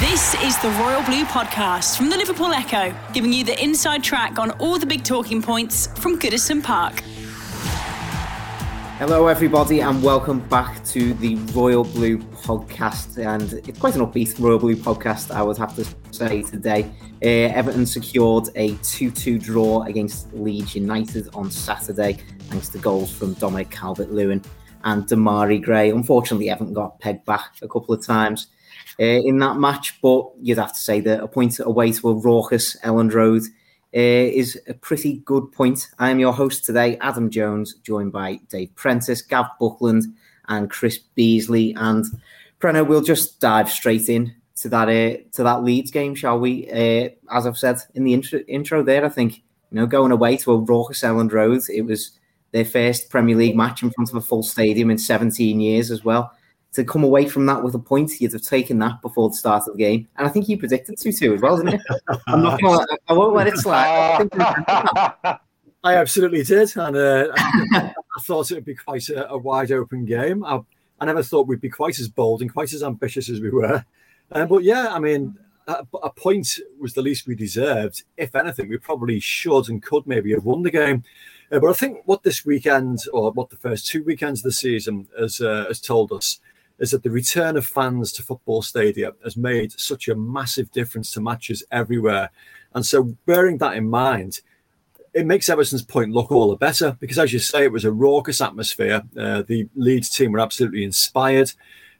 This is the Royal Blue Podcast from the Liverpool Echo, giving you the inside track on all the big talking points from Goodison Park. Hello, everybody, and welcome back to the Royal Blue podcast. And it's quite an upbeat Royal Blue podcast, I would have to say today. Uh, Everton secured a 2 2 draw against Leeds United on Saturday, thanks to goals from Dominic Calvert Lewin and Demarai Gray. Unfortunately, Everton got pegged back a couple of times uh, in that match, but you'd have to say that a point away to a raucous Elland Road uh, is a pretty good point. I am your host today, Adam Jones, joined by Dave Prentice, Gav Buckland, and Chris Beesley. And Preno, we'll just dive straight in to that uh, to that Leeds game, shall we? Uh, as I've said in the intro, intro there, I think you know going away to a raucous Elland Road, it was their first Premier League match in front of a full stadium in 17 years as well to come away from that with a point, you'd have taken that before the start of the game. And I think you predicted 2 2 as well, didn't you? I'm not gonna, I won't let it slide. I, absolutely did. And uh, I, thought it would be quite a, a wide open game. I, I, never thought we'd be quite as bold and quite as ambitious as we were. Uh, but yeah, I mean, a, a point was the least we deserved. If anything, we probably should and could maybe have won the game. Uh, but I think what this weekend, or what the first two weekends of the season has, uh, has told us, is that the return of fans to football stadia has made such a massive difference to matches everywhere. And so, bearing that in mind, it makes Everton's point look all the better because, as you say, it was a raucous atmosphere. Uh, the Leeds team were absolutely inspired.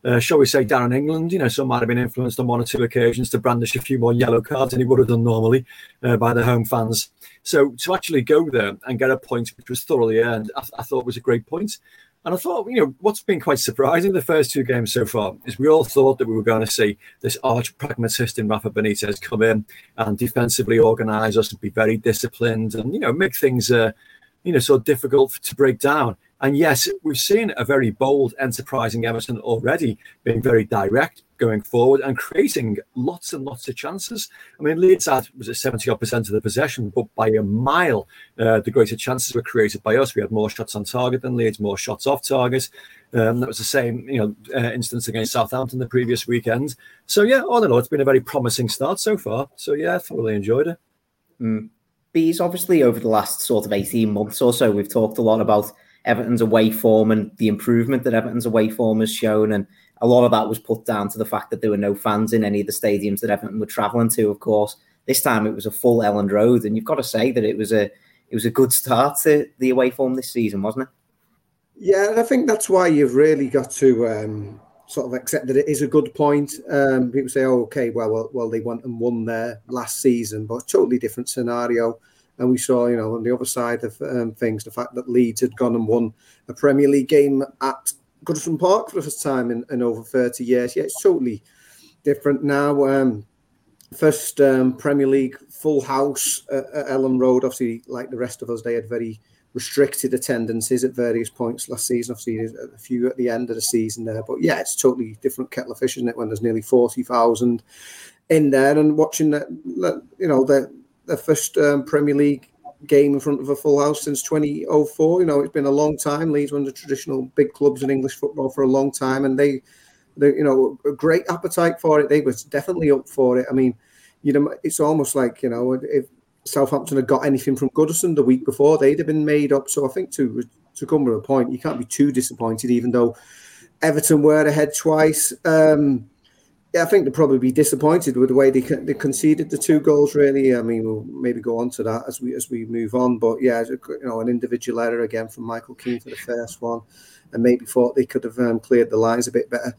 Uh, shall we say, Darren England, you know, some might have been influenced on one or two occasions to brandish a few more yellow cards than he would have done normally uh, by the home fans. So to actually go there and get a point which was thoroughly earned, I, I thought was a great point. And I thought, you know, what's been quite surprising the first two games so far is we all thought that we were going to see this arch pragmatist in Rafa Benitez come in and defensively organise us and be very disciplined and, you know, make things, uh, you know, so difficult to break down. And yes, we've seen a very bold, enterprising Everton already being very direct going forward and creating lots and lots of chances. I mean, Leeds had was it seventy odd percent of the possession, but by a mile, uh, the greater chances were created by us. We had more shots on target than Leeds, more shots off target. Um, that was the same, you know, uh, instance against Southampton the previous weekend. So yeah, all in all, it's been a very promising start so far. So yeah, thoroughly enjoyed it. Mm. Bees, obviously, over the last sort of eighteen months or so, we've talked a lot about Everton's away form and the improvement that Everton's away form has shown. And a lot of that was put down to the fact that there were no fans in any of the stadiums that Everton were travelling to, of course. This time it was a full Elland Road, and you've got to say that it was a it was a good start to the away form this season, wasn't it? Yeah, I think that's why you've really got to um, sort of accept that it is a good point. Um, people say, "Oh, okay, well, well, well, they went and won there last season, but totally different scenario." And we saw, you know, on the other side of um, things, the fact that Leeds had gone and won a Premier League game at Goodison Park for the first time in, in over 30 years. Yeah, it's totally different now. Um, first um, Premier League full house at, at Elland Road. Obviously, like the rest of us, they had very restricted attendances at various points last season. Obviously, a few at the end of the season there. But yeah, it's totally different kettle of fish, isn't it? When there's nearly 40,000 in there and watching that, you know, the their first um, Premier League game in front of a full house since 2004. You know, it's been a long time. Leeds one of the traditional big clubs in English football for a long time, and they, they, you know, a great appetite for it. They were definitely up for it. I mean, you know, it's almost like you know, if Southampton had got anything from Goodison the week before, they'd have been made up. So I think to to come to a point, you can't be too disappointed, even though Everton were ahead twice. Um, I think they'll probably be disappointed with the way they they conceded the two goals. Really, I mean, we'll maybe go on to that as we as we move on. But yeah, you know, an individual error again from Michael Keane for the first one, and maybe thought they could have um, cleared the lines a bit better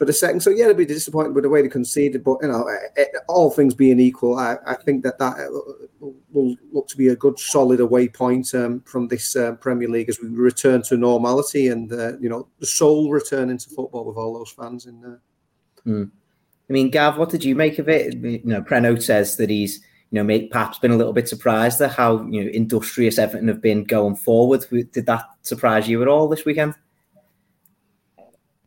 for the second. So yeah, they'll be disappointed with the way they conceded. But you know, eh, eh, all things being equal, I, I think that that uh, will look to be a good solid away point um, from this uh, Premier League as we return to normality and uh, you know the soul returning to football with all those fans in there. Mm. I mean, Gav, what did you make of it? You know, Preno says that he's, you know, perhaps been a little bit surprised at how you know industrious Everton have been going forward. Did that surprise you at all this weekend?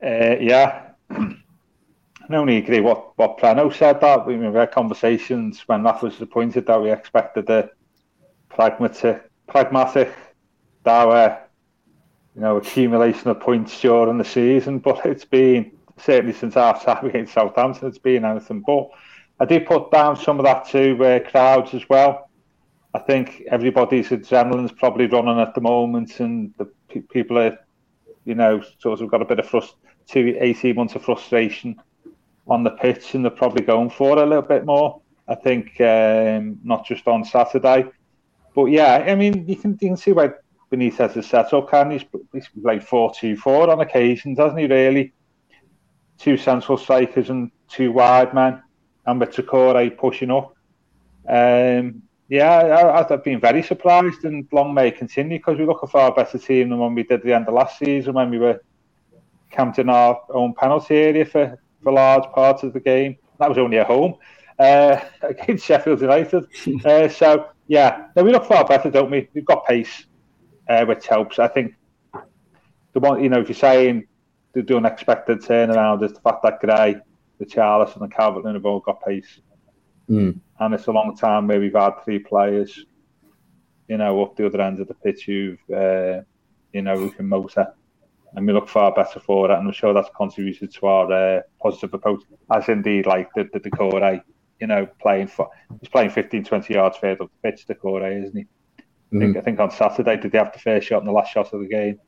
Uh, yeah, I only agree what what Preno said. That we, we had conversations when Rafa was appointed that we expected a pragmatic, pragmatic, dour, you know, accumulation of points during the season. But it's been certainly since half time against Southampton, it's been anything but. I did put down some of that to uh, crowds as well. I think everybody's adrenaline's probably running at the moment, and the pe- people are, you know, sort of got a bit of frust- two, 18 months of frustration on the pitch, and they're probably going for it a little bit more. I think um, not just on Saturday, but yeah, I mean, you can you can see why Benitez is set up. Can he's, he's played four two four on occasions, hasn't he? Really, two central strikers and two wide men, and with Doucouré pushing up. Um, yeah, I, have been very surprised, and long may continue because we look a far better team than when we did the end of last season when we were camped in our own penalty area for, for large parts of the game. That was only at home uh, against Sheffield United. uh, so yeah, no, we look far better, don't we? We've got pace, uh, which helps. I think the one, you know, if you're saying the unexpected turnaround is the fact that Gray, the Charles, and the Calvert Lewin have all got pace. Mm. And it's a long time where we've had three players, you know, up the other end of the pitch who've, uh, you know, who can motor. And we look far better for it. And I'm sure that's contributed to our uh, positive approach, as indeed, like the, the Doucouré, you know, playing for, he's playing 15, 20 yards further up the pitch, Doucouré, isn't he? Mm. I, think, I think on Saturday, did they have the first shot and the last shot of the game?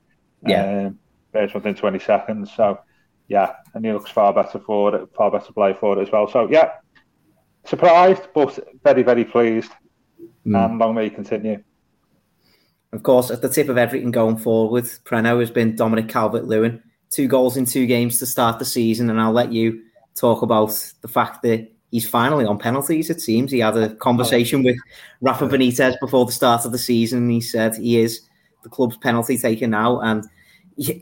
Yeah. Um, first within 20 seconds. So, yeah, and he looks far better for it, far better play for it as well. So, yeah, surprised, but very, very pleased. Mm. And long may he continue. Of course, at the tip of everything going forward, Preno has been Dominic Calvert Lewin. Two goals in two games to start the season. And I'll let you talk about the fact that he's finally on penalties, it seems. He had a conversation with Rafa Benitez before the start of the season. he said he is the club's penalty taker now. And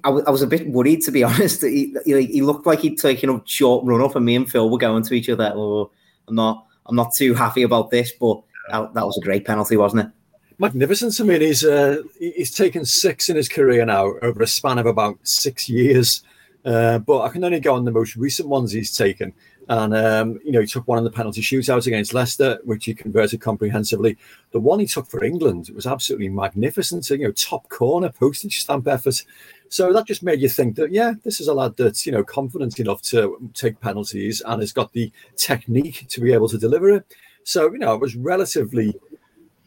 I, was a bit worried, to be honest. He, he, he, looked like he'd taken a short run up, and me and Phil were going to each other. Oh, I'm not, I'm not too happy about this, but that, that was a great penalty, wasn't it? Magnificent. I mean, he's uh, he's taken six in his career now over a span of about six years. Uh, but I can only go on the most recent ones he's taken. And um, you know, he took one in the penalty shootout against Leicester, which he converted comprehensively. The one he took for England was absolutely magnificent. You know, top corner, postage stamp effort. So that just made you think that yeah, this is a lad that's you know confident enough to take penalties and has got the technique to be able to deliver it. So you know, it was relatively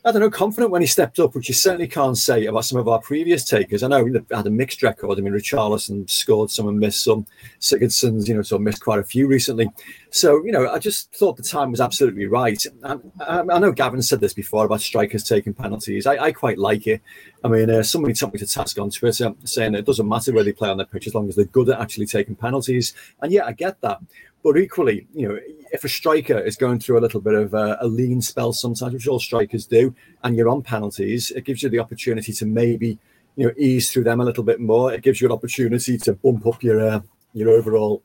I don't know, confident when he stepped up, which you certainly can't say about some of our previous takers. I know he had a mixed record. I mean, Richarlison scored some and missed some. Sigurdsson's, you know, sort of missed quite a few recently. So, you know, I just thought the time was absolutely right. And I, I know Gavin said this before about strikers taking penalties. I, I quite like it. I mean, uh, somebody took me to task on Twitter saying it doesn't matter where they play on their pitch as long as they're good at actually taking penalties. And yeah, I get that. But equally, you know, if a striker is going through a little bit of a, a, lean spell sometimes, which all strikers do, and you're on penalties, it gives you the opportunity to maybe, you know, ease through them a little bit more. It gives you an opportunity to bump up your uh, your overall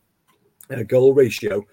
uh, goal ratio.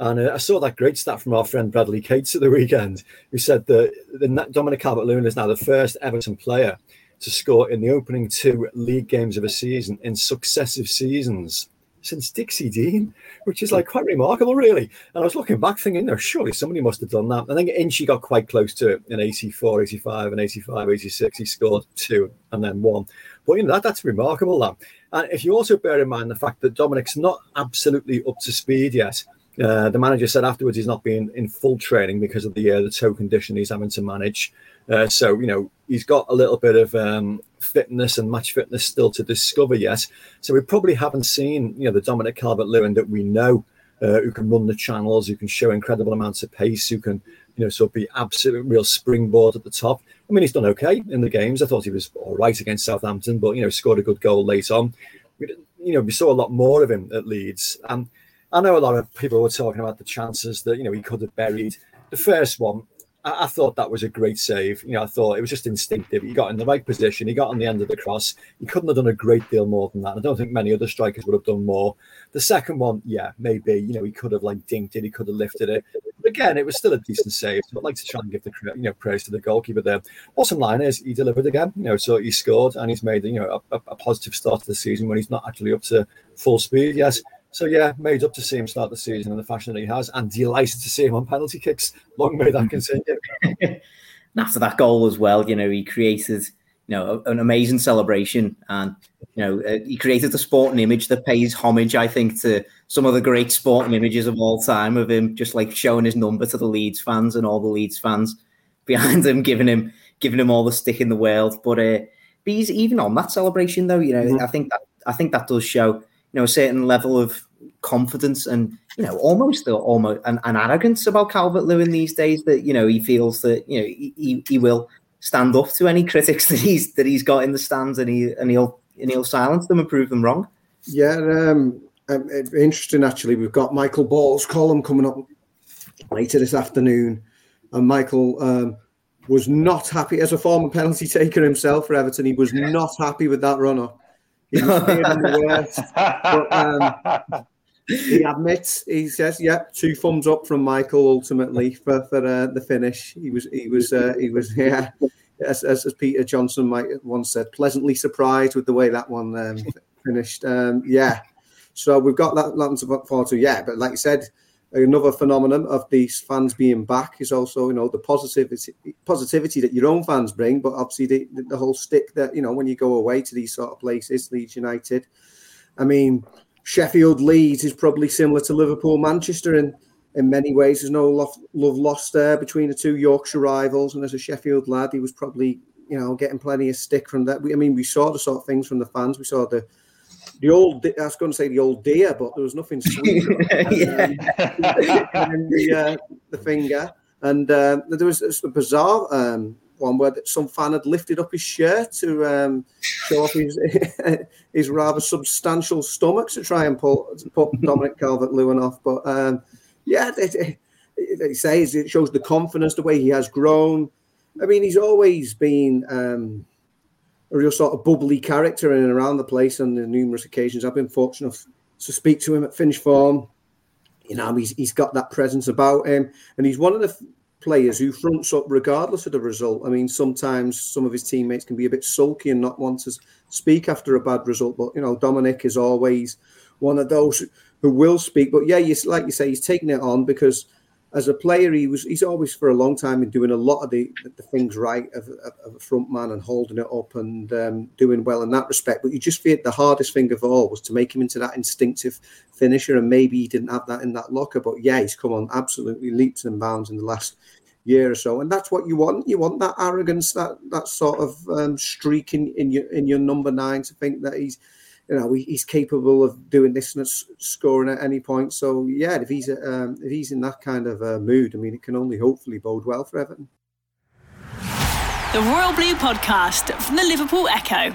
And uh, I saw that great stat from our friend Bradley Cates at the weekend, who said that the Dominic Calvert-Lewin is now the first Everton player to score in the opening two league games of a season in successive seasons since Dixie Dean, which is like quite remarkable, really. And I was looking back thinking, no, surely somebody must have done that. I think Inchy got quite close to it in 84, 85, and 85, 86. He scored two and then one. But you know, that, that's remarkable, that. And if you also bear in mind the fact that Dominic's not absolutely up to speed yet, uh, the manager said afterwards he's not been in full training because of the uh, the toe condition he's having to manage. Uh, so you know he's got a little bit of um, fitness and match fitness still to discover yet. So we probably haven't seen you know the Dominic Calvert-Lewin that we know uh, who can run the channels, who can show incredible amounts of pace, who can you know sort of be absolute real springboard at the top. I mean he's done okay in the games. I thought he was all right against Southampton, but you know scored a good goal late on. We, you know we saw a lot more of him at Leeds. And I know a lot of people were talking about the chances that you know he could have buried. The first one, I, I, thought that was a great save. You know, I thought it was just instinctive. He got in the right position. He got on the end of the cross. He couldn't have done a great deal more than that. I don't think many other strikers would have done more. The second one, yeah, maybe. You know, he could have like dinked it. He could have lifted it. But again, it was still a decent save. So I'd like to try and give the you know praise to the goalkeeper there. Bottom line is he delivered again. You know, so he scored and he's made you know a, a positive start to the season when he's not actually up to full speed. Yes, so yeah, made up to see him start the season in the fashion that he has, and delighted to see him on penalty kicks. Long may that continue. After that goal as well, you know, he created, you know, an amazing celebration, and you know, uh, he created a sporting image that pays homage, I think, to some of the great sporting images of all time of him just like showing his number to the Leeds fans and all the Leeds fans behind him, giving him giving him all the stick in the world. But uh, but he's even on that celebration though, you know, mm-hmm. I think that I think that does show know a certain level of confidence and you know almost almost an, an arrogance about Calvert Lewin these days that you know he feels that you know he, he will stand up to any critics that he's that he's got in the stands and he and he'll and he'll silence them and prove them wrong. Yeah, um, um interesting actually. We've got Michael Ball's column coming up later this afternoon, and Michael um, was not happy as a former penalty taker himself for Everton. He was not happy with that run. He was the worst. But, um, he admits he says yeah two thumbs up from michael ultimately for, for uh, the finish. He was he was uh, he was yeah as, as, as, peter johnson might once said pleasantly surprised with the way that one um, finished. Um, yeah. So we've got that, that to look forward to yeah but like you said another phenomenon of these fans being back is also you know the positivity positivity that your own fans bring but obviously the, the whole stick that you know when you go away to these sort of places leeds united i mean Sheffield Leeds is probably similar to Liverpool Manchester in in many ways. There's no love, love lost there between the two Yorkshire rivals. And as a Sheffield lad, he was probably you know getting plenty of stick from that. I mean, we saw the sort of things from the fans. We saw the the old I was going to say the old deer, but there was nothing sweet. yeah. and the, uh, the finger. And uh, there was a bizarre um, one where some fan had lifted up his shirt to um, show off his his rather substantial stomach to try and pull put Dominic Calvert Lewin off. But um, yeah, it, it, says it shows the confidence, the way he has grown. I mean, he's always been um, a real sort of bubbly character in and around the place on the numerous occasions. I've been fortunate to speak to him at Finch Farm. You know, he's, he's got that presence about him, and he's one of the players who fronts up regardless of the result. I mean, sometimes some of his teammates can be a bit sulky and not want to speak after a bad result. But you know, Dominic is always one of those who will speak. But yeah, you, like you say, he's taking it on because as a player, he was he's always for a long time been doing a lot of the, the things right of, of, of a front man and holding it up and um, doing well in that respect. But you just feel the hardest thing of all was to make him into that instinctive finisher, and maybe he didn't have that in that locker. But yeah, he's come on absolutely leaps and bounds in the last year or so, and that's what you want. You want that arrogance, that that sort of um, streak in, in your in your number nine to think that he's you know he's capable of doing this and scoring at any point. So yeah, if he's um, if he's in that kind of uh, mood, I mean, it can only hopefully bode well for Everton. The Royal Blue Podcast from the Liverpool Echo.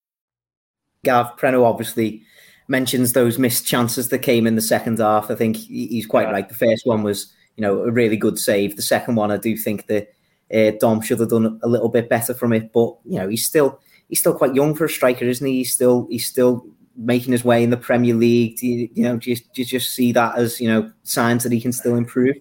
Gav Preno obviously mentions those missed chances that came in the second half. I think he's quite yeah. right. The first one was, you know, a really good save. The second one, I do think that uh, Dom should have done a little bit better from it. But you know, he's still he's still quite young for a striker, isn't he? He's still he's still making his way in the Premier League. Do you, you know, do you, do you just see that as you know signs that he can still improve?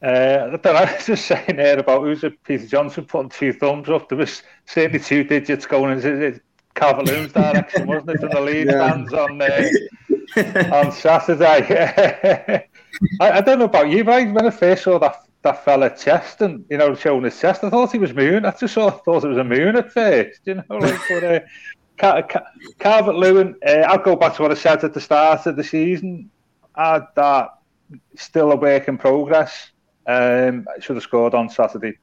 Uh, but I was just saying there about who's it, Peter Johnson putting two thumbs up. There was certainly two digits going. Is Calvert-Lewin's direction, wasn't it, from the Leeds yeah. fans on uh, on Saturday? I, I, don't know about you, but when I first saw that that fella chest and you know showing his chest, I thought he was moon. I just thought, thought it was a moon at first, you know. Like, but, uh, Cal- Cal- Calvert Lewin, uh, I'll go back to what I said at the start of the season. I, that still a work in progress. Um, should have scored on Saturday.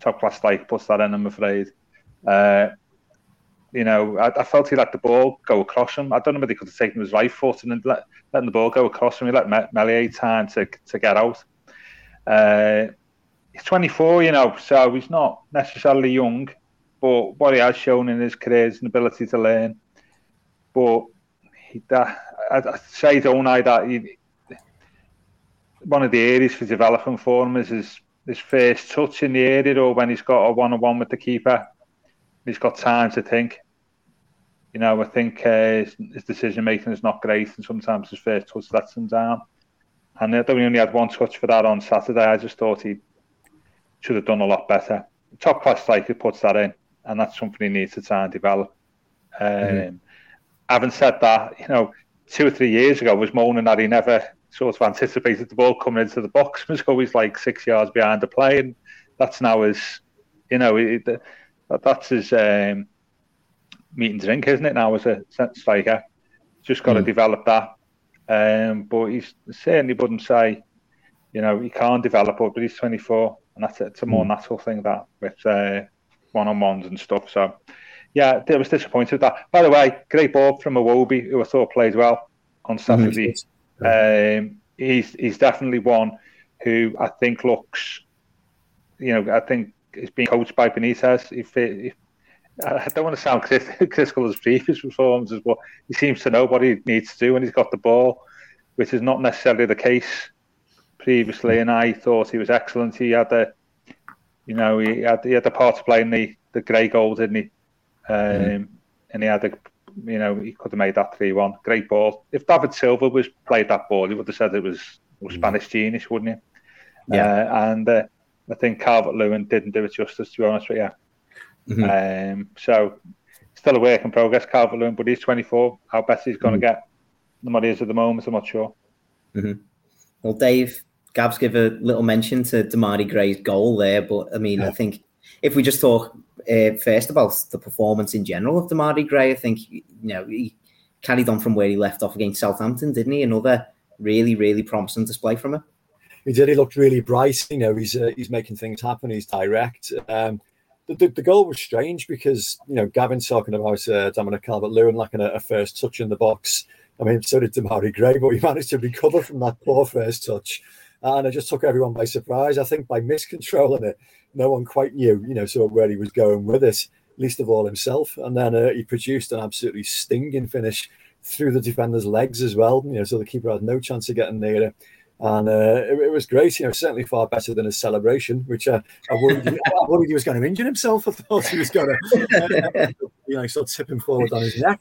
Top class like puts that in, I'm afraid. Uh, you know, I, I, felt he let the ball go across him. I don't know whether he could have taken his right foot and let, letting the ball go across him. He let Meslier time to, to get out. Uh, he's 24, you know, so he's not necessarily young, but what he has shown in his career is an ability to learn. But he, that, I, I say, don't I, that he, one of the areas for developing for him is his, his first touch in the area or when he's got a one on one with the keeper. He's got time to think. You know, I think uh, his, his decision making is not great, and sometimes his first touch lets him down. And I we only had one touch for that on Saturday. I just thought he should have done a lot better. Top class striker puts that in, and that's something he needs to try and develop. Um, mm-hmm. Having said that, you know, two or three years ago, I was moaning that he never sort of anticipated the ball coming into the box. He was always like six yards behind the play, and that's now his, you know, it, that's his um, meat and drink, isn't it? Now as a striker, just got mm. to develop that. Um, but he's certainly wouldn't say, you know, he can't develop it, but he's 24, and that's it's a more mm. natural thing that with uh, one-on-ones and stuff. So, yeah, I was disappointed with that. By the way, great ball from Iwobi, who I thought played well on Saturday. Mm-hmm. Um, he's he's definitely one who I think looks, you know, I think is being coached by Benitez. If, if I don't want to sound critical of his previous performances, but he seems to know what he needs to do when he's got the ball, which is not necessarily the case previously. And I thought he was excellent. He had a, you know, he had he had the part to play in the the Gray goal, didn't he? Um, mm. And he had a, you know, he could have made that three one. Great ball. If David Silva was played that ball, he would have said it was, was mm. Spanish genius, wouldn't he? Yeah. Uh, and uh, I think Calvert Lewin didn't do it justice, to be honest with you. Mm-hmm. Um, so still a work in progress, Calvert Lewin, but he's 24. How best he's going to mm-hmm. get the money is at the moment, I'm not sure. Mm-hmm. Well, Dave, Gabs give a little mention to Demarai Gray's goal there, but I mean, yeah. I think if we just talk uh, first about the performance in general of Demarai Gray, I think you know he carried on from where he left off against Southampton, didn't he? Another really, really promising display from him. He did. He looked really bright. You know, he's uh, he's making things happen. He's direct. Um, the, the, the, goal was strange because you know Gavin's talking about uh, Dominic Calvert-Lewin lacking a, a, first touch in the box. I mean, so did Demarai Gray, but he managed to recover from that poor first touch, and it just took everyone by surprise. I think by miscontrolling it, no one quite knew, you know, sort of where he was going with it. Least of all himself, and then uh, he produced an absolutely stinging finish through the defender's legs as well. You know, so the keeper had no chance of getting near it and uh, it, it, was great. You know, certainly far better than his celebration, which uh, I, worried, I worried he was going to injure himself. I thought he was going to, uh, you know, sort of tip him forward on his neck.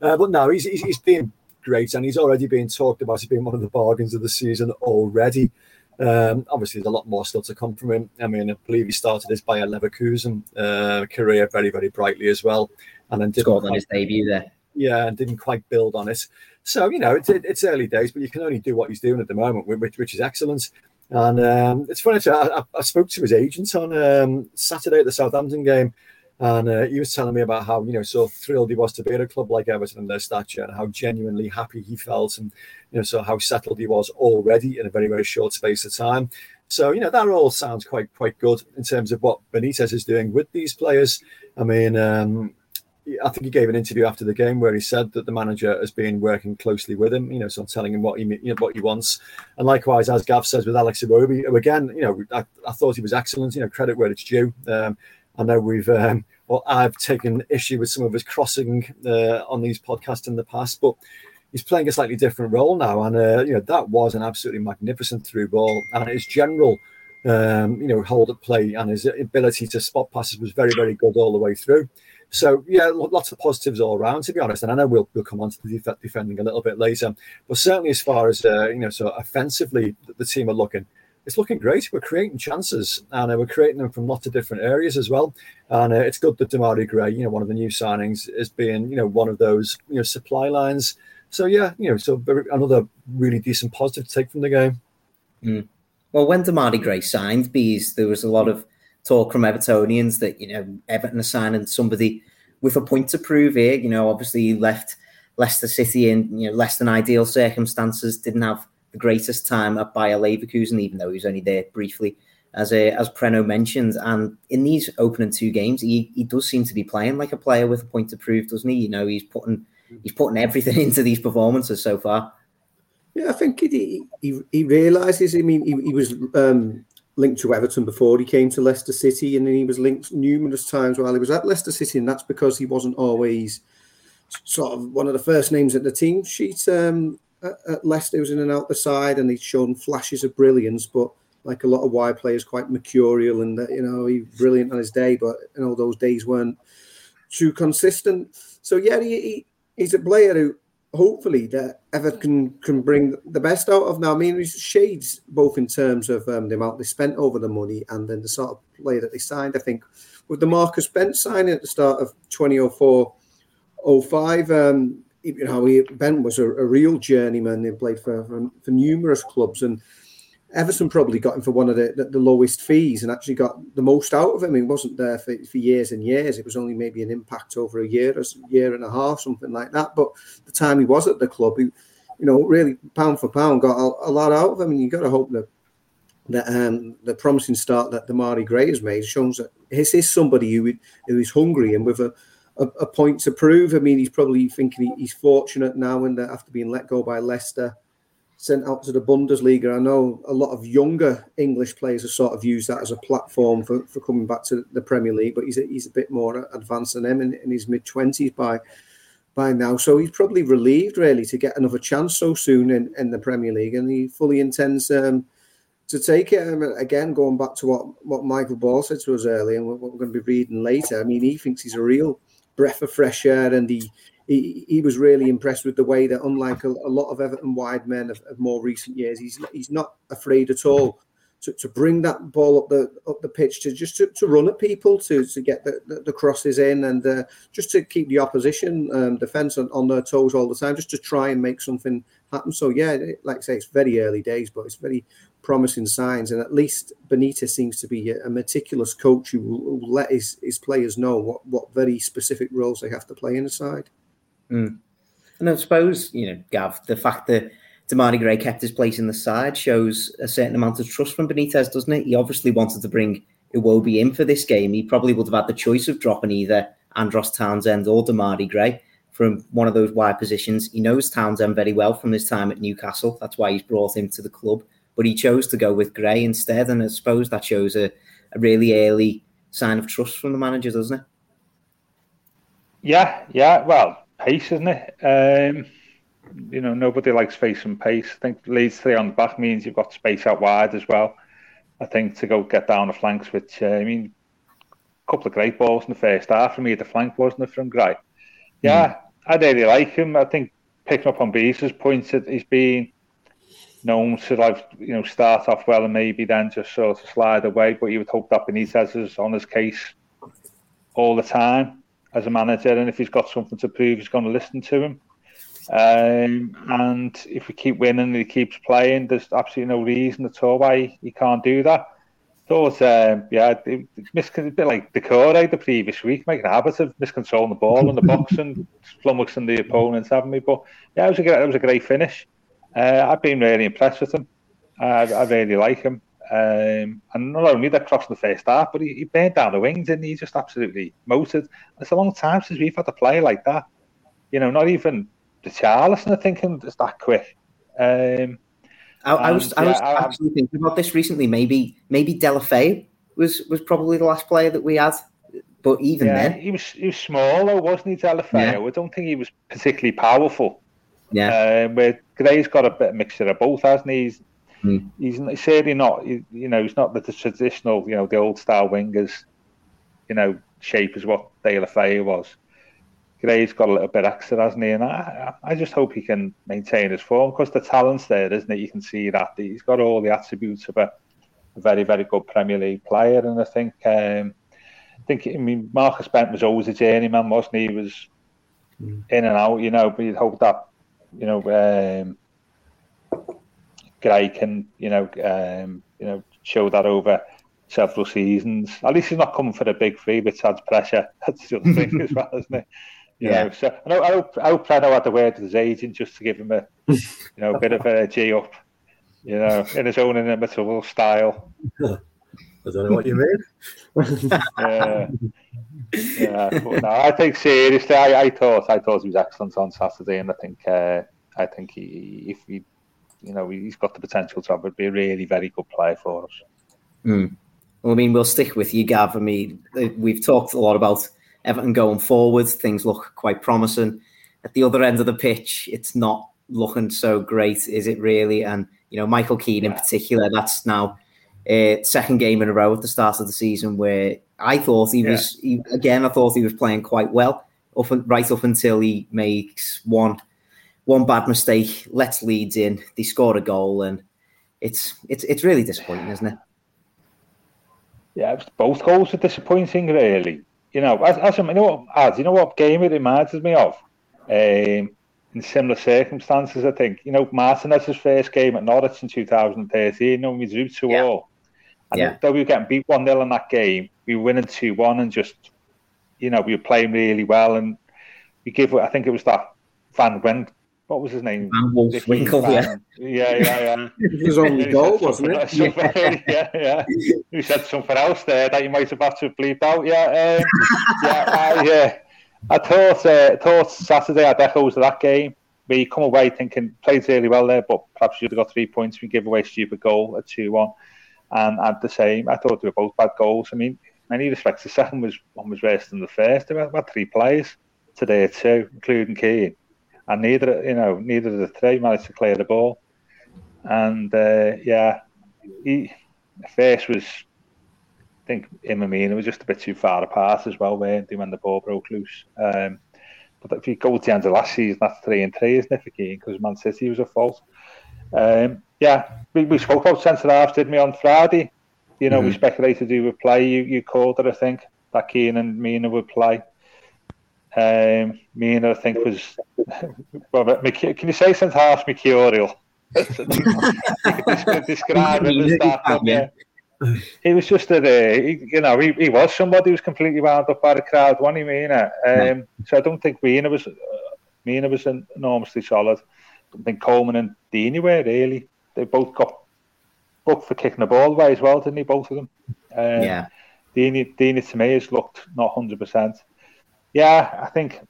Uh, but no, he's, he's, been great, and he's already being talked about as being one of the bargains of the season already. Um, obviously, there's a lot more still to come from him. I mean, I believe he started his Bayer Leverkusen uh, career very, very brightly as well, and then scored on his debut there. Yeah, and didn't quite build on it. So you know, it's it's early days, but you can only do what he's doing at the moment, which, which is excellent. And um, it's funny. I, I, spoke to his agent on um, Saturday at the Southampton game, and uh, he was telling me about how you know so thrilled he was to be at a club like Everton and their stature, and how genuinely happy he felt, and you know so how settled he was already in a very very short space of time. So you know that all sounds quite quite good in terms of what Benitez is doing with these players. I mean, um, I think he gave an interview after the game where he said that the manager has been working closely with him, you know, so telling him what he you know, what he wants. And likewise, as Gav says with Alex Iwobi, who again, you know, I, I, thought he was excellent. You know, credit where it's due. Um, I know we've, um, well, I've taken issue with some of his crossing uh, on these podcasts in the past, but he's playing a slightly different role now, and uh, you know that was an absolutely magnificent through ball, and his general. Um, you know, hold at play and his ability to spot passes was very, very good all the way through. So yeah, lots of positives all around, to be honest. And I know we'll, we'll come on to the def- defending a little bit later, but certainly as far as uh, you know, so offensively, the, team are looking. It's looking great. We're creating chances, and uh, we're creating them from lots of different areas as well. And uh, it's good that Demarai Gray, you know, one of the new signings, is being you know one of those you know supply lines. So yeah, you know, so another really decent positive to take from the game. Mm. Well, when Demarai Gray signed Bees, there was a lot of talk from Evertonians that you know Everton are signing somebody with a point to prove here. You know, obviously he left Leicester City in you know less than ideal circumstances, didn't have the greatest time at Bayer Leverkusen, even though he was only there briefly, as a, as Preno mentioned. And in these opening two games, he, he does seem to be playing like a player with a point to prove, doesn't he? You know, he's putting he's putting everything into these performances so far. Yeah, I think he he, he realizes. I mean, he, he was um, linked to Everton before he came to Leicester City, and then he was linked numerous times while he was at Leicester City, and that's because he wasn't always sort of one of the first names at the team sheet. Um, at, at Leicester, he was in and out the side, and he'd shown flashes of brilliance, but like a lot of wide players, quite mercurial, and uh, you know he brilliant on his day, but you know those days weren't too consistent. So yeah, he, he he's a player who hopefully that Everton can bring the best out of now. I mean, he's shades both in terms of um, the amount they spent over the money and then the sort of player that they signed. I think with the Marcus Bent signing at the start of 2004 05, um, you know, he, Bent was a, a, real journeyman. He played for, for, for numerous clubs and Everton probably got him for one of the, the, the, lowest fees and actually got the most out of him. He wasn't there for, for years and years. It was only maybe an impact over a year, or a year and a half, something like that. But the time he was at the club, he, you know, really pound for pound got a, a lot out of him. And you've got to hope that that um, the promising start that Demarai Gray has made shows that this is somebody who, who is hungry and with a, a, a point to prove. I mean, he's probably thinking he, he's fortunate now and after being let go by Leicester sent out to the Bundesliga. I know a lot of younger English players have sort of used that as a platform for, for coming back to the Premier League, but he's a, he's a bit more advanced than them in, in his mid twenties by by now. So he's probably relieved really to get another chance so soon in, in the Premier League, and he fully intends um, to take it. Um, again, going back to what what Michael Ball said to us earlier, and what we're going to be reading later. I mean, he thinks he's a real breath of fresh air, and he he, he was really impressed with the way that, unlike a, a lot of Everton wide men of, of, more recent years, he's he's not afraid at all to, to bring that ball up the up the pitch to just to, to run at people to to get the, the, the crosses in and uh, just to keep the opposition um, defense on, on their toes all the time, just to try and make something happen. So yeah, like I say, it's very early days, but it's very promising signs, and at least Benitez seems to be a, meticulous coach who will, will let his, his players know what, what very specific roles they have to play in the side. Mm. And I suppose, you know, Gav, the fact that Demarai Gray kept his place in the side shows a certain amount of trust from Benitez, doesn't it? He obviously wanted to bring Iwobi in for this game. He probably would have had the choice of dropping either Andros Townsend or Demarai Gray from one of those wide positions. He knows Townsend very well from his time at Newcastle. That's why he's brought him to the club. But he chose to go with Gray instead. And I suppose that shows a, a really early sign of trust from the manager, doesn't it? Yeah, yeah. Well, pace, isn't it? Um, you know, nobody likes face and pace. I think Leeds three on the back means you've got space out wide as well. I think to go get down the flanks, which uh, I mean, a couple of great balls in the first half for me at the flank, wasn't it, from Gray? Yeah, mm. I really like him. I think picking up on Beese's points that he's been known to like you know start off well and maybe then just sort of slide away. But you would hope that Benitez is on his case all the time as a manager, and if he's got something to prove, he's going to listen to him. Um, and if we keep winning and he keeps playing, there's absolutely no reason at all why he can't do that. Thought, um, yeah, mis- a bit like Doucouré the previous week, making a habit of miscontrolling the ball in the box and flummoxing the opponents, haven't we? But yeah, it was a great, it was a great finish. Uh, I've been really impressed with him. I really like him. Um, and not only that crossed the first half, but he, he burned down the wings and he just absolutely motored. It's a long time since we've had a player like that. You know, not even the Charleston are thinking it's that quick. Um, I, I, was I was yeah, actually I, thinking about this recently. Maybe maybe Deulofeu was was probably the last player that we had. But even yeah, then, he was he was small though, wasn't he, Deulofeu? Yeah. I don't think he was particularly powerful. Yeah, um, where Gray's got a bit of mixture of both, hasn't he? He's, Mm. He's certainly not, you know, he's not the, the, traditional, you know, the old style wingers, you know, shape as what Deulofeu was. Gray's got a little bit extra, hasn't he? And I, I just hope he can maintain his form because the talent's there, isn't it? You can see that he's got all the attributes of a, a very, very good Premier League player. And I think, um, I think, I mean, Marcus Bent was always a journeyman, wasn't he? He was mm. in and out, you know. But you'd hope that, you know, um, Gray can, you know, um, you know, show that over several seasons. At least he's not coming for a big fee, which adds pressure. That's the other thing as well, isn't it? You yeah. Know, so I, know, I hope I hope Preno had the word with his agent just to give him a, you know, a bit of a G up. you know, in his own inimitable style. I don't know what you mean. yeah, yeah. But no, I think seriously, I, I thought I thought he was excellent on Saturday, and I think uh, I think he, if he, you know, he's got the potential to be a really very good player for us. Mm. Well, I mean, we'll stick with you, Gav. I mean, uh, we've talked a lot about Everton going forward. Things look quite promising. At the other end of the pitch, it's not looking so great, is it really? And you know, Michael Keane in particular, that's now uh, second game in a row at the start of the season where I thought he yeah. was he, again. I thought he was playing quite well up and, right up until he makes one one bad mistake, lets Leeds in, they score a goal, and it's it's it's really disappointing, isn't it? Yeah, both goals are disappointing, really. You know, as, as you know what, as you know what game it reminds me of. Um, in similar circumstances, I think. You know, Martinez's first game at Norwich in 2013, you know, we drew 2 yeah. all. And yeah. though we were getting beat 1 0 in that game, we were winning 2 1 and just, you know, we were playing really well. And we give, I think it was that Van Wend, what was his name? Van Wolfswinkel, yeah. Yeah, yeah, yeah. His only goal, wasn't it? Yeah. yeah, yeah. He said something else there that you might have had to bleep out. Yeah, um, yeah, I, yeah. I thought, uh, thought Saturday had echoes of that game. We come away thinking played really well there, but perhaps you'd have got three points. We give away a stupid goal at 2 1. And at the same, I thought they were both bad goals. I mean, in many respects, the second was one was worse than the first. There were about three players today, too, including Keane. And neither, you know, neither of the three managed to clear the ball. And uh, yeah, he, first was I think him and Mina was just a bit too far apart as well, weren't they, when the ball broke loose. Um, but if you go to the end of last season, that's three and three, isn't it, for Keane? Because Man City was a fault. Um, yeah, we, we spoke about centre halves, didn't we, on Friday? You know, mm-hmm. we speculated who would play. You you called it, I think, that Keane and Mina would play. Um, Mina, I think, was. well, can you say centre halves mercurial? describe him as that. Yeah he was just a, uh, he, you know, he, he was somebody who was completely wound up by the crowd, wasn't he, Mina? Um, So I don't think Mina was, uh, Mina was enormously solid. I think Coleman and Digne were really. They both got booked for kicking the ball away as well, didn't he? Both of them. Um, yeah. Digne, Digne to me has looked not hundred percent. Yeah, I think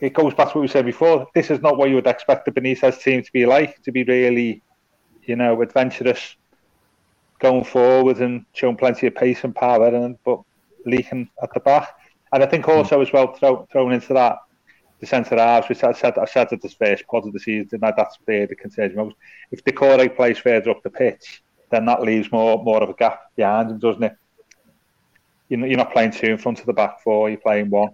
it goes back to what we said before. This is not what you would expect the Benitez team to be like. To be really, you know, adventurous going forward and showing plenty of pace and power, and but leaking at the back. And I think hmm. also as well throw, thrown into that the centre halves, which I said I said at the first pod of the season that that's where the concern most. If the core plays further up the pitch, then that leaves more more of a gap behind him, doesn't it? You're not playing two in front of the back four, you're playing one.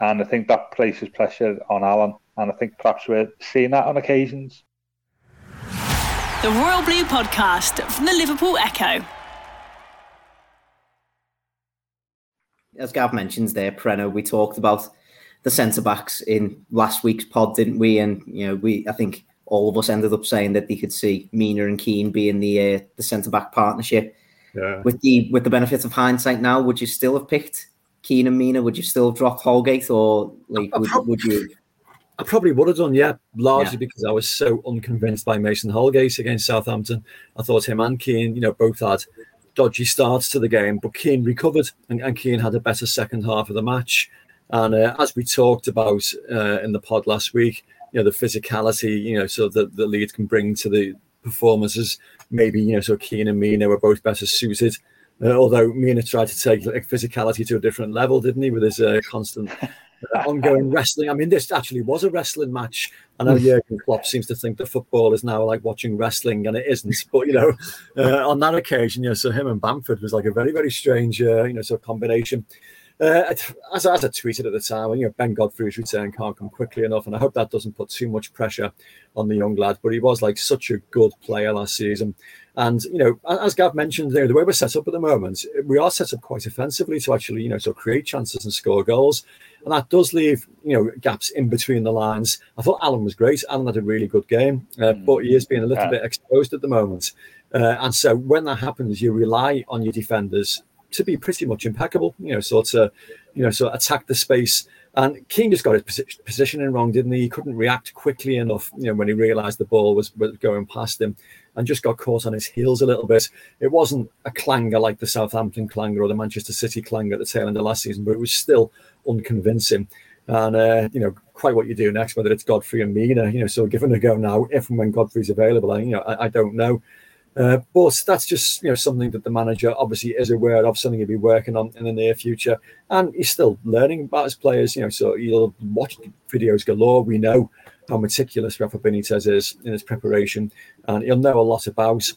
And I think that places pressure on Allan. And I think perhaps we're seeing that on occasions the Royal Blue podcast from the Liverpool Echo. As Gav mentions there, Preno, we talked about the centre backs in last week's pod, didn't we? And you know, we I think all of us ended up saying that they could see Mina and Keane being the uh, the centre back partnership. Yeah. With the with the benefit of hindsight now, would you still have picked Keane and Mina? Would you still have dropped Holgate, or like would, would you? I probably would have done, yeah, largely yeah. because I was so unconvinced by Mason Holgate against Southampton. I thought him and Keane, you know, both had dodgy starts to the game, but Keane recovered and, and Keane had a better second half of the match. And uh, as we talked about uh, in the pod last week, you know, the physicality, you know, so that the lead can bring to the performances, maybe, you know, so Keane and Mina were both better suited. Uh, although Mina tried to take like, physicality to a different level, didn't he, with his uh, constant ongoing wrestling. I mean, this actually was a wrestling match. I know Jurgen Klopp seems to think that football is now like watching wrestling, and it isn't. But you know, uh, on that occasion, you know, so him and Bamford was like a very, very strange, uh, you know, sort of combination. Uh, as, as I tweeted at the time, you know, Ben Godfrey's return can't come quickly enough, and I hope that doesn't put too much pressure on the young lad. But he was like such a good player last season, and you know, as Gav mentioned, you know, the way we're set up at the moment, we are set up quite offensively to actually, you know, to create chances and score goals, and that does leave you know gaps in between the lines. I thought Allan was great. Allan had a really good game, uh, mm. but he is being a little yeah. bit exposed at the moment. Uh, and so when that happens, you rely on your defenders to be pretty much impeccable. You know, sort of, you know, sort of attack the space And Keane just got his positioning wrong, didn't he? He couldn't react quickly enough, you know, when he realised the ball was, was going past him, and just got caught on his heels a little bit. It wasn't a clanger like the Southampton clanger or the Manchester City clanger at the tail end of last season, but it was still unconvincing. And uh, you know, quite what you do next, whether it's Godfrey and Mina, you know, so given a go now, if and when Godfrey's available, I, you know, I, I don't know. Uh, but that's just you know something that the manager obviously is aware of, something he'll be working on in the near future, and he's still learning about his players. You know, so you'll watch videos galore. We know how meticulous Rafa Benitez is in his preparation, and he'll know a lot about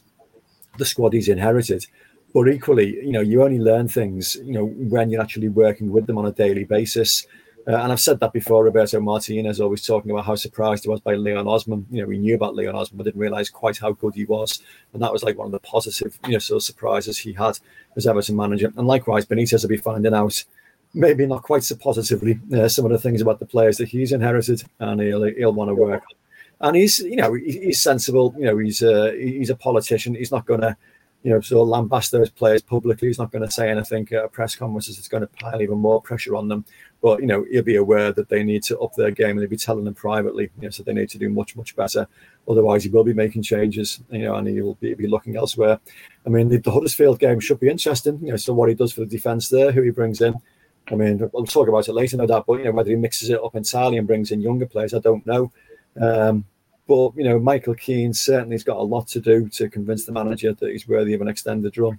the squad he's inherited. But equally, you know, you only learn things, you know, when you're actually working with them on a daily basis. Uh, and I've said that before. Roberto Martinez always talking about how surprised he was by Leon Osman. You know, we knew about Leon Osman, but didn't realise quite how good he was. And that was like one of the positive, you know, sort of surprises he had as Everton manager. And likewise, Benitez will be finding out, maybe not quite so positively, uh, some of the things about the players that he's inherited, and he'll he'll want to work. On. And he's, you know, he's sensible. You know, he's a he's a politician. He's not going to you know, so lambast those players publicly. He's not going to say anything at press conferences. It's going to pile even more pressure on them. But you know, he'll be aware that they need to up their game, and he'll be telling them privately. You know, so they need to do much, much better. Otherwise, he will be making changes. You know, and he will be, be looking elsewhere. I mean, the, the Huddersfield game should be interesting. You know, so what he does for the defence there, who he brings in. I mean, we'll talk about it later, no doubt. But you know, whether he mixes it up entirely and brings in younger players, I don't know. Um, but you know, Michael Keane certainly has got a lot to do to convince the manager that he's worthy of an extended run.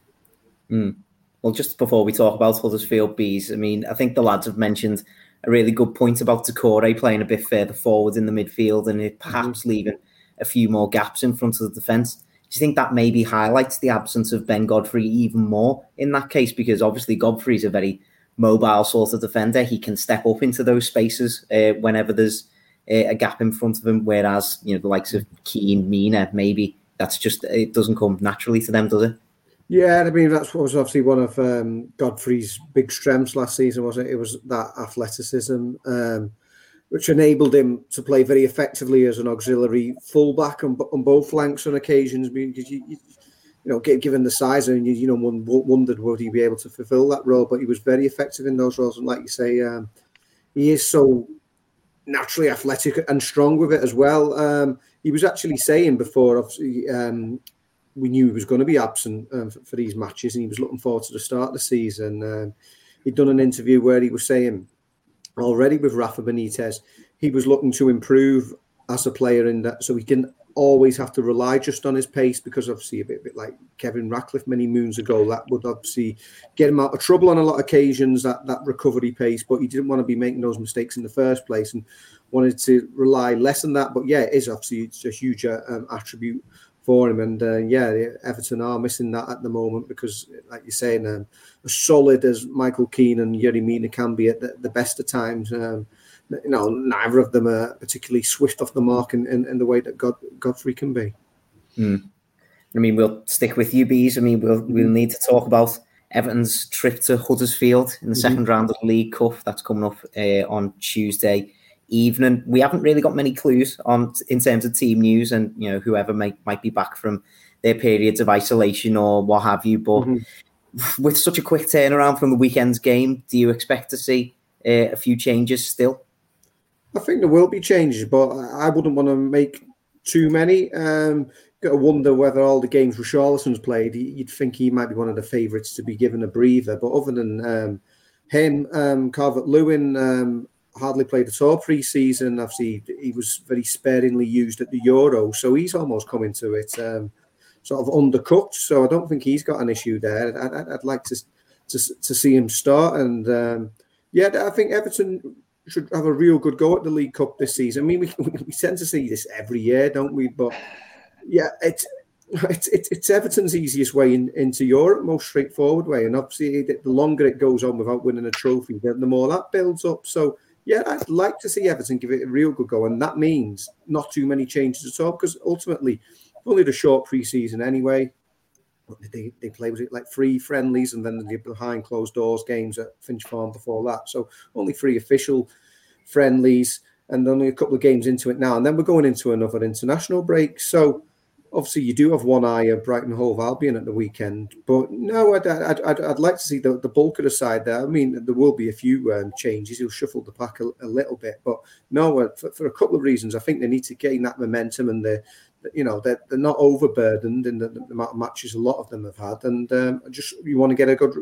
Mm. Well, just before we talk about Huddersfield bees, I mean, I think the lads have mentioned a really good point about Doucouré playing a bit further forward in the midfield and perhaps mm-hmm. leaving a few more gaps in front of the defence. Do you think that maybe highlights the absence of Ben Godfrey even more in that case? Because obviously Godfrey is a very mobile sort of defender. He can step up into those spaces uh, whenever there's uh, a gap in front of him. Whereas you know the likes of Keane, Mina, maybe that's just it doesn't come naturally to them, does it? Yeah, I mean that's was obviously one of um, Godfrey's big strengths last season, wasn't it? It was that athleticism, um, which enabled him to play very effectively as an auxiliary fullback on, on both flanks on occasions. Because you, you, you know, given the size, and you, you know, one wondered would he be able to fulfil that role, but he was very effective in those roles. And like you say, um, he is so naturally athletic and strong with it as well. Um, he was actually saying before, obviously, um, we knew he was going to be absent um, for, for, these matches, and he was looking forward to the start of the season. Um, he'd done an interview where he was saying already with Rafa Benitez, he was looking to improve as a player in that, so he didn't always have to rely just on his pace because obviously a bit, a bit like Kevin Ratcliffe many moons ago, that would obviously get him out of trouble on a lot of occasions. That that recovery pace, but he didn't want to be making those mistakes in the first place and wanted to rely less on that. But yeah, it is obviously it's a huge uh, um, attribute for him. And uh, yeah, Everton are missing that at the moment because, like you're saying, um, as solid as Michael Keane and Yerry Mina can be at the, the best of times, um, you know, neither of them are particularly swift off the mark in, in, in the way that God, Godfrey can be. Mm. I mean, we'll stick with you, bees. I mean, we'll we'll need to talk about Everton's trip to Huddersfield in the mm-hmm. second round of the League Cup. That's coming up uh, on Tuesday evening. We haven't really got many clues on in terms of team news and you know whoever might might be back from their periods of isolation or what have you. But mm-hmm. with such a quick turnaround from the weekend's game, do you expect to see uh, a few changes still? I think there will be changes, but I wouldn't want to make too many. Um, got to wonder whether all the games Richarlison's played, you'd think he might be one of the favourites to be given a breather. But other than um, him, um, Lewin, um, hardly played at all pre-season. Obviously, he was very sparingly used at the Euro, so he's almost come into it um, sort of undercooked. So I don't think he's got an issue there. I'd, I'd like to, to to see him start, and um, yeah, I think Everton should have a real good go at the League Cup this season. I mean, we, we tend to see this every year, don't we? But yeah, it's it's, it's Everton's easiest way in, into Europe, most straightforward way. And obviously, the longer it goes on without winning a trophy, the more that builds up. So yeah, I'd like to see Everton give it a real good go, and that means not too many changes at all because ultimately, only the short pre-season anyway. They, they play was it like three friendlies and then the behind closed doors games at Finch Farm before that. So only three official friendlies and only a couple of games into it now, and then we're going into another international break. So obviously you do have one eye of Brighton Hove Albion at the weekend, but no, I'd, I'd, I'd, I'd, like to see the, the bulk of the side there. I mean, there will be a few um, changes. He'll shuffle the pack a, a little bit, but no, uh, for, for, a couple of reasons, I think they need to gain that momentum and the, you know, they're, they're not overburdened in the, the amount of matches a lot of them have had, and um, just you want to get a good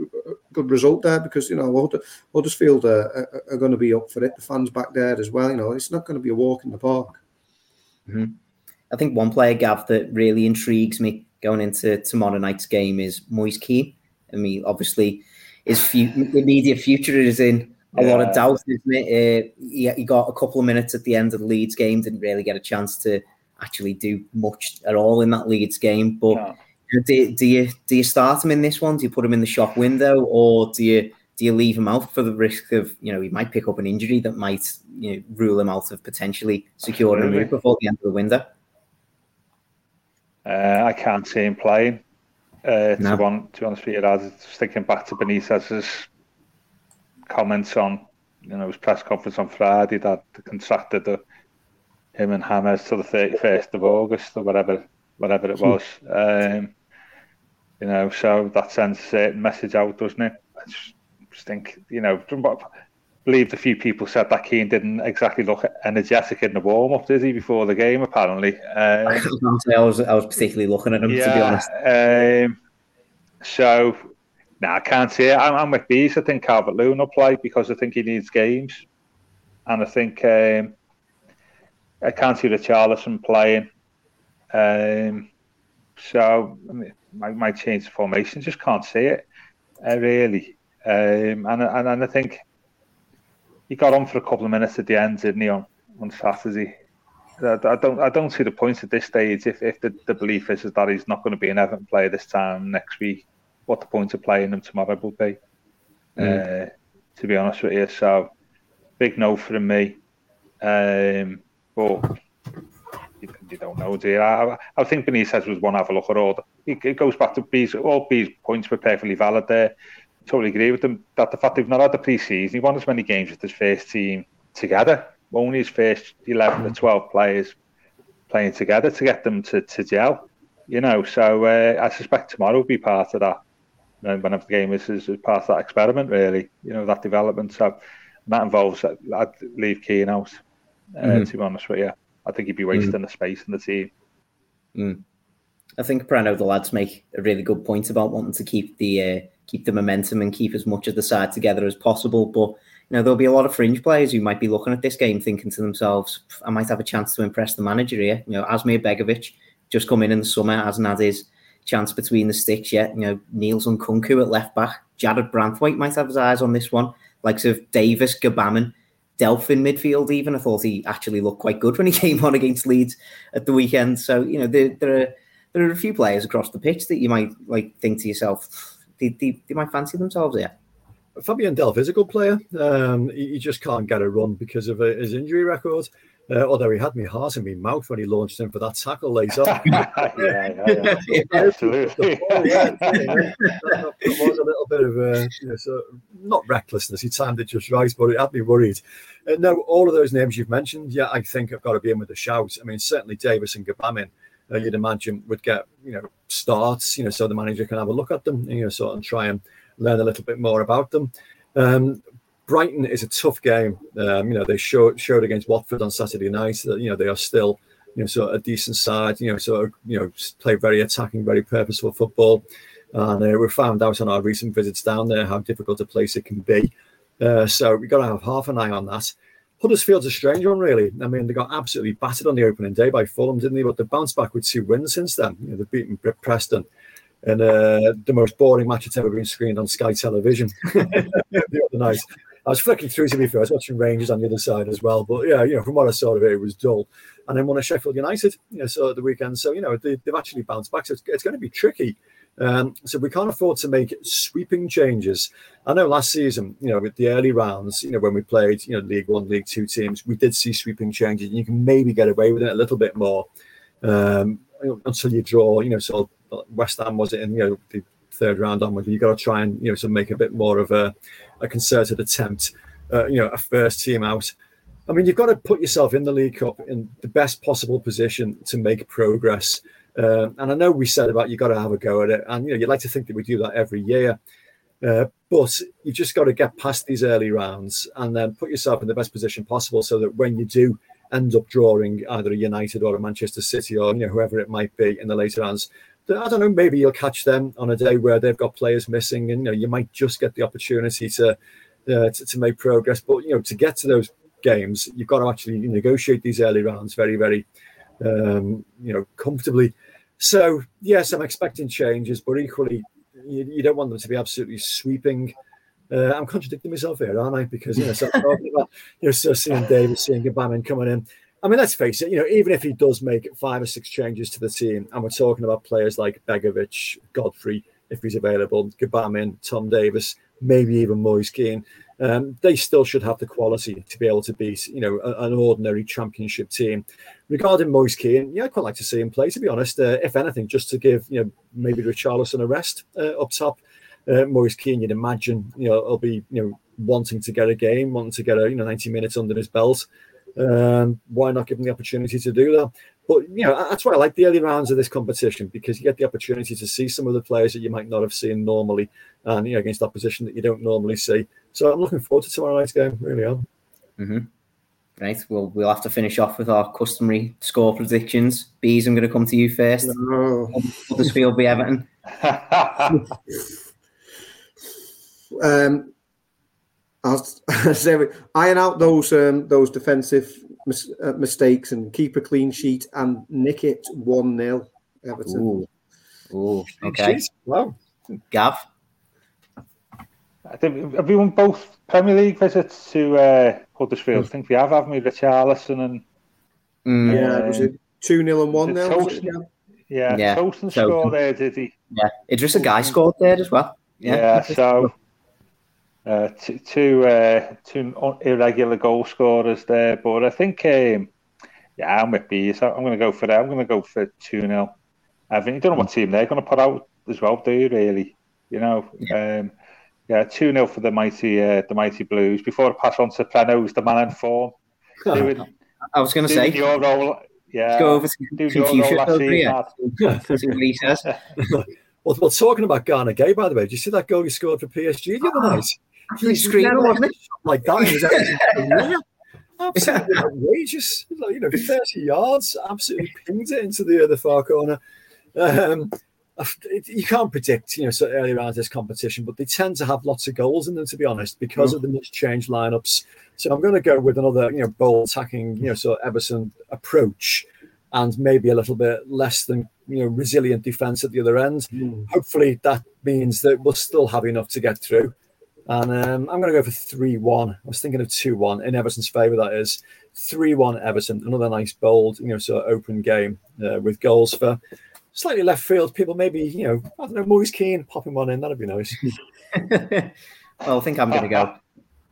good result there because you know Huddersfield are, are, are going to be up for it. The fans back there as well. You know, it's not going to be a walk in the park. Mm-hmm. I think one player, Gav, that really intrigues me going into tomorrow night's game is Moise Kean. I mean, obviously, his fu- immediate future is in a yeah. lot of doubt, isn't it? Uh, he, he, got a couple of minutes at the end of the Leeds game, didn't really get a chance to actually do much at all in that Leeds game. But no. do, do you do you start him in this one? Do you put him in the shop window, or do you do you leave him out for the risk of you know he might pick up an injury that might you know rule him out of potentially securing a move before the end of the window? Uh, I can't see him playing. Uh, no. to, honest, to be honest with you, was thinking back to Benitez's comments on, you know, his press conference on Friday that contracted the, him and Hammers to the 31st of August or whatever, whatever it was. um, you know, so that sends a certain message out, doesn't it? I just, just think, you know, I believe a few people said that Keane didn't exactly look energetic in the warm up, did he, before the game? Apparently, um, I was I was particularly looking at him yeah, to be honest. Um, so, no, nah, I can't see it. I'm, I'm with Bees. I think Calvert Lewin will play because I think he needs games, and I think um, I can't see Richarlison playing. Um, so, I mean, might, might change the formation. Just can't see it, uh, really. Um, and, and and I think he got on for a couple of minutes at the end, didn't he, on, on Saturday? I, I don't I don't see the point at this stage if, if the, the belief is, is that he's not going to be an Everton player this time next week. What the point of playing him tomorrow will be, mm. uh, to be honest with you. So, big no from me. Um, but you, you, don't know, do you? I, I think Benitez was one have a look at all. It, goes back to B's. All B's points were perfectly valid there totally agree with them that the fact they've not had the pre-season, he won as many games with his first team together. Only his first 11 to 12 players playing together to get them to, to gel. You know, so uh, I suspect tomorrow will be part of that. Whenever the game is, is part of that experiment, really, you know, that development. So that involves, I'd leave Kean out, uh, mm-hmm. to be honest with you. I think he'd be wasting mm-hmm. the space in the team. Mm. I think Breno, the lads make a really good point about wanting to keep the uh, keep the momentum and keep as much of the side together as possible. But you know, there'll be a lot of fringe players who might be looking at this game thinking to themselves, I might have a chance to impress the manager here. You know, Asmir Begovic just come in in the summer, hasn't had his chance between the sticks yet. You know, Niels Nkounkou at left back, Jarrad Branthwaite might have his eyes on this one. Likes of Davies, Gbamin, Delphin midfield even. I thought he actually looked quite good when he came on against Leeds at the weekend. So, you know, there, there are there are a few players across the pitch that you might like think to yourself, they, they, they might fancy themselves here. Fabian Delph is a good player. Um, he, he, just can't get a run because of uh, his injury record. Uh, although he had me heart in my mouth when he launched him for that tackle later. yeah, yeah, yeah. absolutely. yeah, was a little bit of a, you know, so not recklessness. He timed it just right, but it had me worried. Uh, no, all of those names you've mentioned, yeah, I think I've got to be in with a shout. I mean, certainly Davies and Gbamin. uh, you'd imagine would get you know starts, you know, so the manager can have a look at them, you know, sort of try and learn a little bit more about them. Um, Brighton is a tough game. Um, you know, they showed showed against Watford on Saturday night that you know they are still you know sort of a decent side. You know, sort of you know play very attacking, very purposeful football. And uh, we found out on our recent visits down there how difficult a place it can be. Uh, so we've got to have half an eye on that. Huddersfield's a strange one, really. I mean, they got absolutely battered on the opening day by Fulham, didn't they? But they've bounced back with two wins since then. You know, they've beaten Preston in uh, the most boring match that's ever been screened on Sky Television the other night. I was flicking through to be fair. I was watching Rangers on the other side as well. But yeah, you know, from what I saw of it, it was dull. And then one of Sheffield United, you know, so at the weekend. So, you know, they, have actually bounced back. So it's, it's going to be tricky um, so we can't afford to make sweeping changes. I know last season, you know, with the early rounds, you know, when we played, you know, League One, League Two teams, we did see sweeping changes, and you can maybe get away with it a little bit more um, until you draw. You know, so West Ham was it in you know the third round onwards. You got to try and you know, to make a bit more of a, a concerted attempt. Uh, you know, a first team out. I mean, you've got to put yourself in the League Cup in the best possible position to make progress. Um, and I know we said about you got to have a go at it, and you know you'd like to think that we do that every year, uh, but you've just got to get past these early rounds and then put yourself in the best position possible, so that when you do end up drawing either a United or a Manchester City or you know whoever it might be in the later rounds, I don't know, maybe you'll catch them on a day where they've got players missing, and you know you might just get the opportunity to uh, to, to, make progress. But you know, to get to those games, you've got to actually negotiate these early rounds very, very, um, you know, comfortably. So yes, I'm expecting changes, but equally, you, you don't want them to be absolutely sweeping. Uh, I'm contradicting myself here, aren't I? Because you know, so you know, so seeing Davies, seeing Gbamin coming in. I mean, let's face it. You know, even if he does make five or six changes to the team, and we're talking about players like Begovic, Godfrey, if he's available, Gbamin, Tom Davies, maybe even Moise Kean, um, they still should have the quality to be able to beat, you know, a, an ordinary championship team. Regarding Moise Kean, yeah, I'd quite like to see him play. To be honest, uh, if anything, just to give you know maybe Richarlison a rest uh, up top. Uh, Moise Kean, you'd imagine, you know, he'll be you know wanting to get a game, wanting to get a you know 90 minutes under his belt. Um, why not give them the opportunity to do that? But you know, that's why I like the early rounds of this competition because you get the opportunity to see some of the players that you might not have seen normally, and you know, against opposition that you don't normally see. So I'm looking forward to tomorrow night's game. Really am. Mm-hmm. Right. Well, we'll have to finish off with our customary score predictions. Bees, I'm going to come to you first. No. Huddersfield be Everton. um, I'll say iron out those um, those defensive mis- uh, mistakes and keep a clean sheet and nick it one 0 Everton. Ooh. Ooh. Okay. Wow. Gav. I think have we won both Premier League visits to uh, Huddersfield? Mm. I think we have, haven't we? Richarlison and mm. yeah, was it two 0 and one 0 Yeah, yeah. Tosun so, scored there, did he? Yeah, Idrissa Gueye scored there as well. Yeah, yeah so uh, two two, uh, two irregular goal scorers there, but I think um, yeah, I'm with bees. I'm going to go for that. I'm going to go for two 0 I think you don't know what team they're going to put out as well, do you? Really, you know. Yeah. Um, yeah, two 0 for the mighty uh, the mighty Blues. Before I pass on to Preno's the man in form. Doing, I was going to say your role. Yeah, go over to, to Fuchsia over here. See what he says. well, well, talking about Gana Gueye, by the way, did you see that goal he scored for PSG the other night? Wasn't it? Like that. absolutely outrageous. Like, you know, 30 yards, absolutely pinged it into the other far corner. Um, you can't predict, you know, so early around this competition, but they tend to have lots of goals in them, to be honest, because mm. of the much changed lineups. So I'm going to go with another, you know, bold attacking, you know, sort of Everton approach, and maybe a little bit less than, you know, resilient defense at the other end. Mm. Hopefully, that means that we'll still have enough to get through. And um, I'm going to go for 3 1. I was thinking of 2 1 in Everton's favour, that is. 3 1 Everton. Another nice, bold, you know, sort of open game uh, with goals for slightly left field people. Maybe, you know, I don't know, Moise Kean popping one in. That'd be nice. well, I think I'm going to go.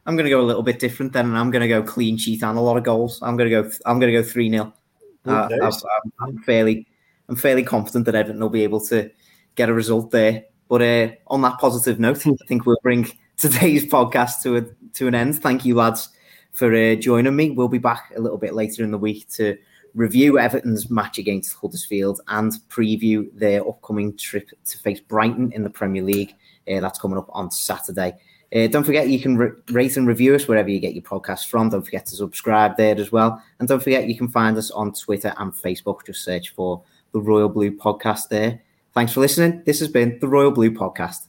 I'm going to go a little bit different then, and I'm going to go clean sheet and a lot of goals. I'm going to go. I'm going to go three 0 uh, I'm fairly, I'm fairly confident that Everton will be able to get a result there. But uh, on that positive note, I think we'll bring today's podcast to a, to an end. Thank you, lads, for uh, joining me. We'll be back a little bit later in the week to review Everton's match against Huddersfield and preview their upcoming trip to face Brighton in the Premier League. Uh, that's coming up on Saturday. Uh, don't forget you can re- rate and review us wherever you get your podcast from. Don't forget to subscribe there as well. And don't forget you can find us on Twitter and Facebook. Just search for the Royal Blue Podcast there. Thanks for listening. This has been the Royal Blue Podcast.